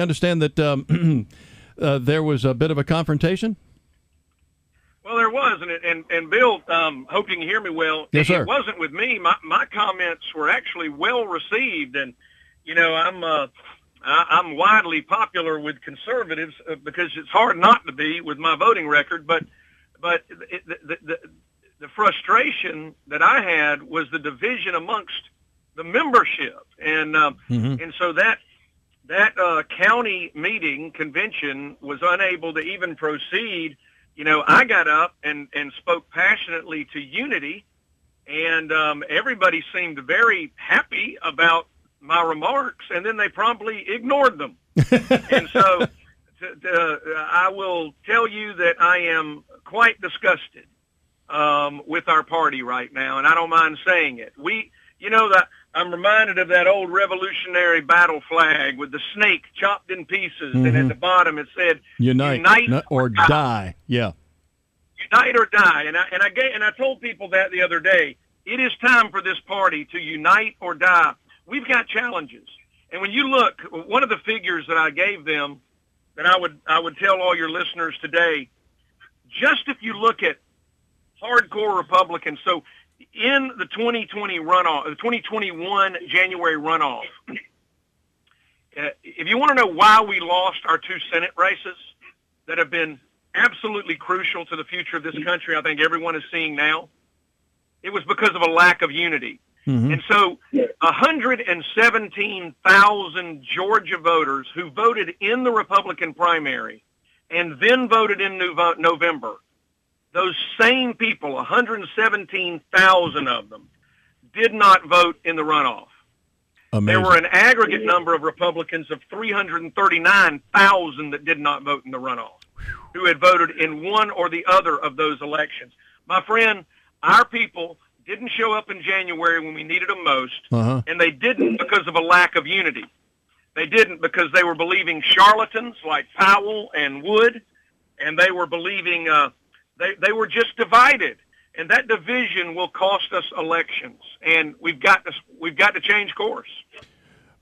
Understand that um, uh, there was a bit of a confrontation. Well, there was, and and, and Bill, um, hope you can hear me well. Yes, sir. It wasn't with me. My my comments were actually well received, and you know, I'm uh, I, I'm widely popular with conservatives uh, because it's hard not to be with my voting record. But but it, the, the the frustration that I had was the division amongst the membership, and um, Mhm. and so that that uh, county meeting convention was unable to even proceed. You know, I got up and and spoke passionately to unity, and um, everybody seemed very happy about my remarks, and then they promptly ignored them. and so, to, to, I will tell you that I am quite disgusted um, with our party right now, and I don't mind saying it. We, you know, that I'm reminded of that old Revolutionary battle flag with the snake chopped in pieces, and at Mhm. the bottom it said Unite, Unite or or die. die. Yeah. unite or die. And I and I gave, and I told people that the other day. It is time for this party to unite or die. We've got challenges, and when you look, one of the figures that I gave them, that I would I would tell all your listeners today, just if you look at hardcore Republicans. So in the 2020 runoff, the 2021 January runoff, uh, if you want to know why we lost our two Senate races that have been absolutely crucial to the future of this country, I think everyone is seeing now, it was because of a lack of unity. Mhm. And so 117,000 Georgia voters who voted in the Republican primary and then voted in November, those same people, 117,000 of them, did not vote in the runoff. Amazing. There were an aggregate number of Republicans of 339,000 that did not vote in the runoff, who had voted in one or the other of those elections. My friend, our people didn't show up in January when we needed them most, Uh-huh. and they didn't because of a lack of unity. They didn't because they were believing charlatans like Powell and Wood, and they were believing uh, they they were just divided, and that division will cost us elections. And we've got to we've got to change course.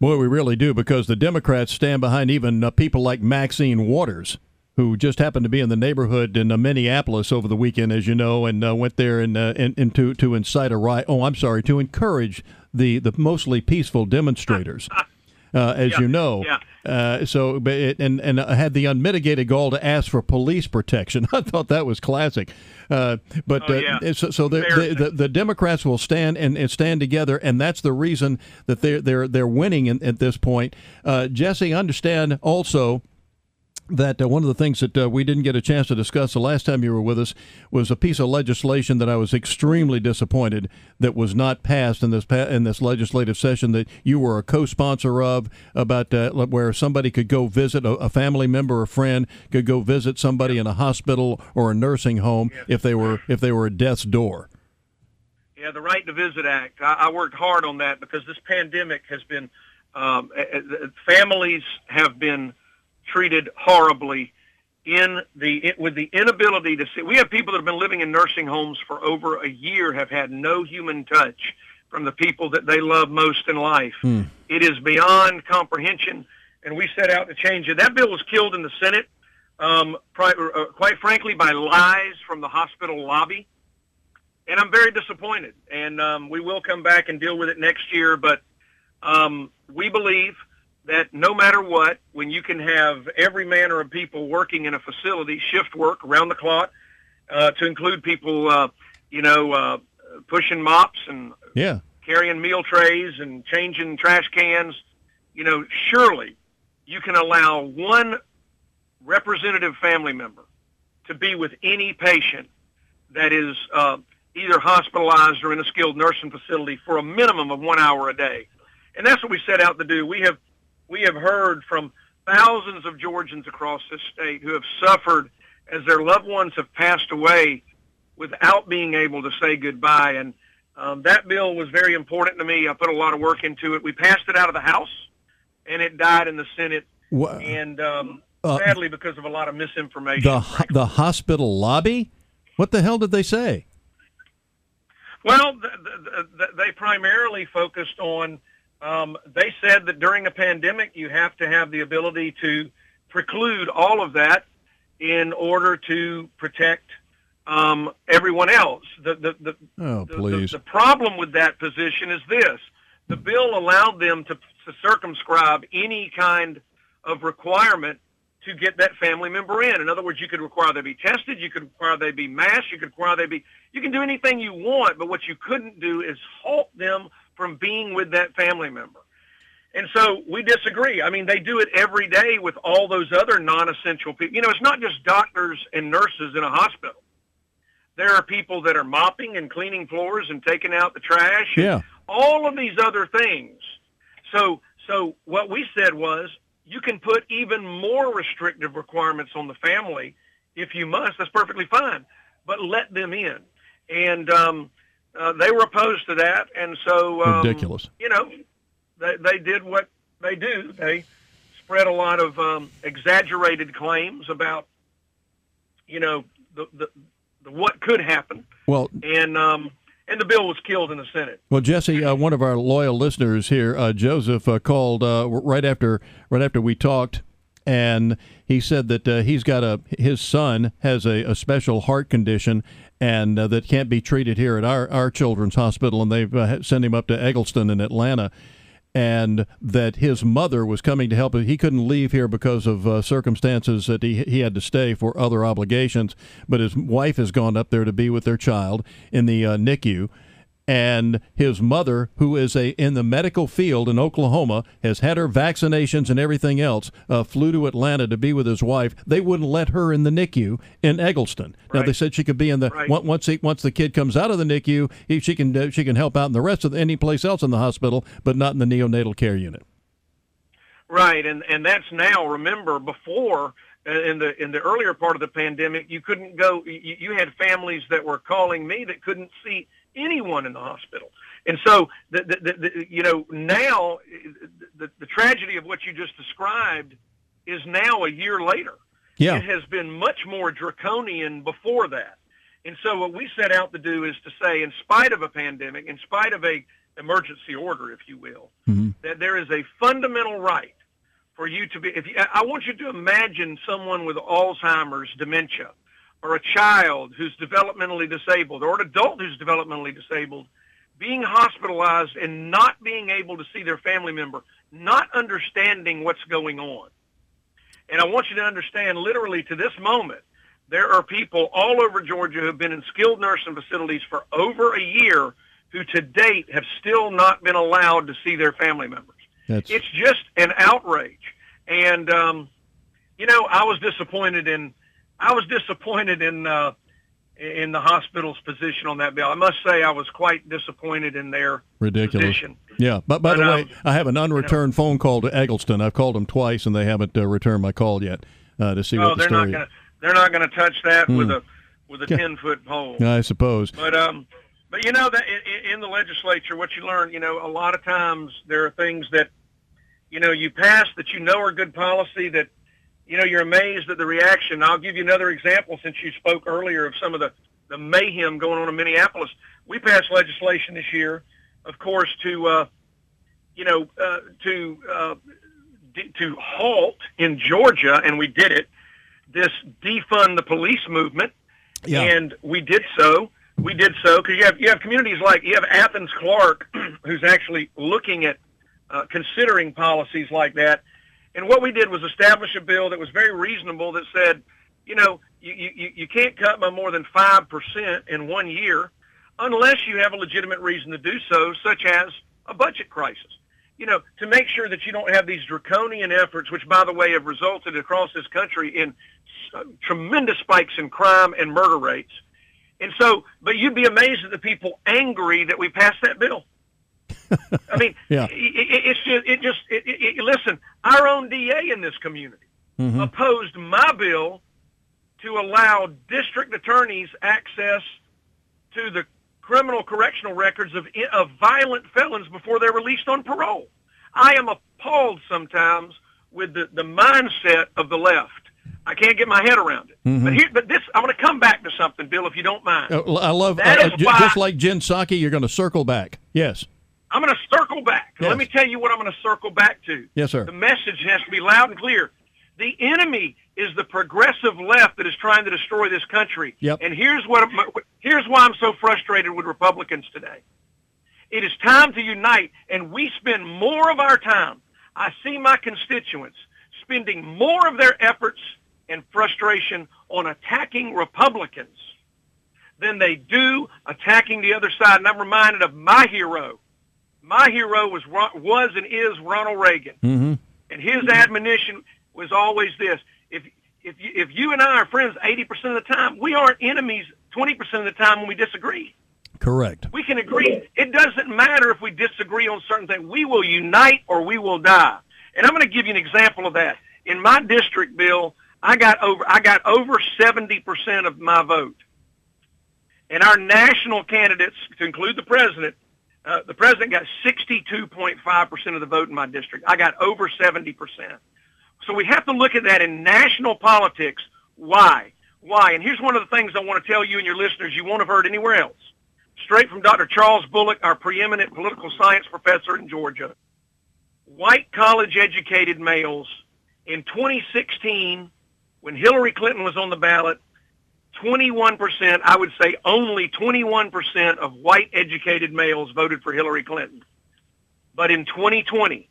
Boy, we really do because the Democrats stand behind even uh, people like Maxine Waters, who just happened to be in the neighborhood in uh, Minneapolis over the weekend, as you know, and uh, went there and, uh, and, and to to incite a riot. Oh, I'm sorry, to encourage the the mostly peaceful demonstrators. Uh, as Yeah, you know, yeah. Uh, so but it, and and uh, had the unmitigated gall to ask for police protection. I thought that was classic. Uh, but Oh, uh, so, so the, the, the the Democrats will stand and, and stand together, and that's the reason that they're they're they're winning in, at this point. Uh, Jesse, understand also that uh, one of the things that uh, we didn't get a chance to discuss the last time you were with us was a piece of legislation that I was extremely disappointed that was not passed in this pa- in this legislative session that you were a co-sponsor of about uh, where somebody could go visit a, a family member or friend could go visit somebody in a hospital or a nursing home if they were if they were at death's door. Yeah, the Right to Visit Act. I, I worked hard on that because this pandemic has been, um, families have been treated horribly in the with the inability to see. We have people that have been living in nursing homes for over a year have had no human touch from the people that they love most in life. Hmm. It is beyond comprehension, and we set out to change it. That bill was killed in the Senate, um, pri- uh, quite frankly, by lies from the hospital lobby and I'm very disappointed. And um, we will come back and deal with it next year. But um, we believe that no matter what, when you can have every manner of people working in a facility, shift work around the clock, uh, to include people, uh, you know, uh, pushing mops and Yeah. carrying meal trays and changing trash cans, you know, surely you can allow one representative family member to be with any patient that is uh, either hospitalized or in a skilled nursing facility for a minimum of one hour a day. And that's what we set out to do. We have we have heard from thousands of Georgians across this state who have suffered as their loved ones have passed away without being able to say goodbye. And um, that bill was very important to me. I put a lot of work into it. We passed it out of the House, and it died in the Senate. And um, Uh, sadly, because of a lot of misinformation. the ho- the hospital lobby. What the hell did they say? Well, th- th- th- they primarily focused on. Um, they said that during a pandemic, you have to have the ability to preclude all of that in order to protect um, everyone else. The, the, the, Oh, the- please. The, the problem with that position is this: the bill allowed them to, to circumscribe any kind of requirement to get that family member in. In other words, you could require they be tested, you could require they be masked, you could require they be. You can do anything you want, but what you couldn't do is halt them from being with that family member. And so we disagree. I mean, they do it every day with all those other non-essential people. You know, it's not just doctors and nurses in a hospital. There are people that are mopping and cleaning floors and taking out the trash. and Yeah. All of these other things. So, so what we said was, you can put even more restrictive requirements on the family if you must. That's perfectly fine, but let them in. And um, uh, they were opposed to that, and so um, Ridiculous. You know, they they did what they do. They spread a lot of um, exaggerated claims about, you know, the, the, the what could happen, Well, and um, and the bill was killed in the Senate. Well, Jesse, uh, one of our loyal listeners here, uh, Joseph, uh, called uh, right after right after we talked, and he said that uh, he's got a his son has a, a special heart condition and uh, that can't be treated here at our our children's hospital, and they've uh, sent him up to Egleston in Atlanta. And that his mother was coming to help him. He couldn't leave here because of uh, circumstances that he he had to stay for other obligations. But his wife has gone up there to be with their child in the uh, NICU and his mother, who is a in the medical field in Oklahoma, has had her vaccinations and everything else, uh, flew to Atlanta to be with his wife. They wouldn't let her in the NICU in Egleston. Now they said she could be in the Right. once he, once the kid comes out of the NICU, he, she can uh, she can help out in the rest of any place else in the hospital, but not in the neonatal care unit. Right, and and that's now. Remember, before uh, in the in the earlier part of the pandemic, you couldn't go. You, you had families that were calling me that couldn't see anyone in the hospital, and so the, the, the, the you know now the, the tragedy of what you just described is now a year later. Yeah. It has been much more draconian before that. And so what we set out to do is to say, in spite of a pandemic, in spite of a emergency order, if you will, mm-hmm. that there is a fundamental right for you to be. If you, I want you to imagine someone with Alzheimer's, dementia, or a child who's developmentally disabled, or an adult who's developmentally disabled, being hospitalized and not being able to see their family member, not understanding what's going on. And I want you to understand, literally to this moment, there are people all over Georgia who have been in skilled nursing facilities for over a year who to date have still not been allowed to see their family members. That's It's just an outrage. And, um, you know, I was disappointed in, I was disappointed in, uh, in the hospital's position on that bill. I must say I was quite disappointed in their ridiculous. position. Yeah, but by But, the um, way, I have an unreturned phone call to Egleston. I've called them twice, and they haven't uh, returned my call yet uh, to see Oh, what the they're not story going to, they're not going to touch that with Hmm. a, with a Yeah. 10 foot pole. I suppose. But um, but you know that in, in the legislature, what you learn, you know, a lot of times there are things that, you know, you pass that you know are good policy that, you know, you're amazed at the reaction. I'll give you another example since you spoke earlier of some of the the mayhem going on in Minneapolis. We passed legislation this year, of course, to, uh, you know, uh, to uh, d- to halt in Georgia, and we did it. This defund the police movement Yeah. and we did so. We did so because you have you have communities like you have Athens Clarke, who's actually looking at uh, considering policies like that. And what we did was establish a bill that was very reasonable that said, you know, you you, you can't cut by more than five percent in one year, unless you have a legitimate reason to do so, such as a budget crisis. You know, to make sure that you don't have these draconian efforts, which, by the way, have resulted across this country in tremendous spikes in crime and murder rates. And so, but you'd be amazed at the people angry that we passed that bill. I mean, Yeah. it, it, it's just it just it, it, listen. Our own DA in this community Mm-hmm. opposed my bill to allow district attorneys access to the criminal correctional records of of violent felons before they're released on parole. I am appalled sometimes with the, the mindset of the left. I can't get my head around it. But here, but this, I'm going to come back to something, Bill, if you don't mind. Uh, I love That uh, j- just like Jen Psaki, you're going to circle back. Yes. I'm going to circle back. Yes. Let me tell you what I'm going to circle back to. Yes, sir. The message has to be loud and clear. The enemy is the progressive left that is trying to destroy this country. Yep. And here's what here's why I'm so frustrated with Republicans today. It is time to unite, and we spend more of our time. I see my constituents spending more of their efforts and frustration on attacking Republicans than they do attacking the other side. And I'm reminded of my hero. My hero was was and is Ronald Reagan, Mm-hmm. and his admonition was always this: if if you, if you and I are friends 80% of the time, we aren't enemies 20% of the time when we disagree. Correct. We can agree. It doesn't matter if we disagree on certain things. We will unite or we will die. And I'm going to give you an example of that. In my district, Bill, I got over I got over 70% of my vote. And our national candidates, to include the president, uh, the president got 62.5% of the vote in my district. I got over 70%. So we have to look at that in national politics. Why? Why? And here's one of the things I want to tell you and your listeners you won't have heard anywhere else. Straight from Dr. Charles Bullock, our preeminent political science professor in Georgia. White college educated males in 2016, when Hillary Clinton was on the ballot, 21%, I would say only 21% of white educated males voted for Hillary Clinton. But in 2020,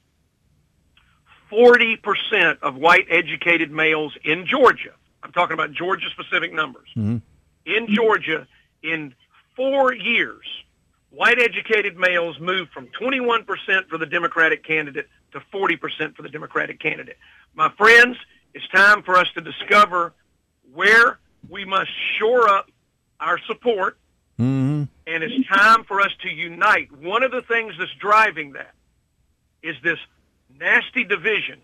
40% of white educated males in Georgia, I'm talking about Georgia specific numbers, mm-hmm. in Georgia, in four years, white educated males moved from 21% for the Democratic candidate to 40% for the Democratic candidate. My friends, it's time for us to discover where we must shore up our support, Mm-hmm. and it's time for us to unite. One of the things that's driving that is this nasty division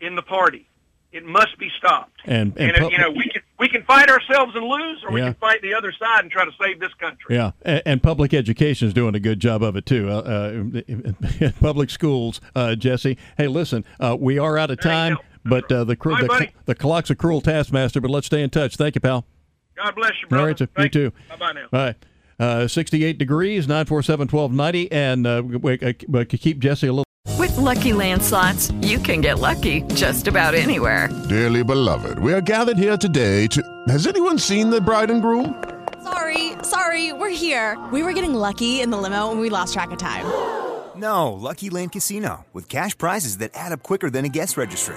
in the party. It must be stopped. And- and and you know, we can we can fight ourselves and lose, or we can fight the other side and try to save this country. Yeah, and, and public education is doing a good job of it too. Uh, uh, public schools, uh, Jesse. Hey, listen, uh, we are out of time, but uh, the, cru- Bye, the buddy. the clock's a cruel taskmaster. But let's stay in touch. Thank you, pal. God bless you, brother. All right, so you too. Bye bye now. All right. Uh, 68 degrees, 947 1290. And uh, we, uh, we could keep Jesse a little. With Lucky Land slots, you can get lucky just about anywhere. Dearly beloved, we are gathered here today to. Has anyone seen the bride and groom? Sorry, sorry, we're here. We were getting lucky in the limo and we lost track of time. No, Lucky Land Casino, with cash prizes that add up quicker than a guest registry.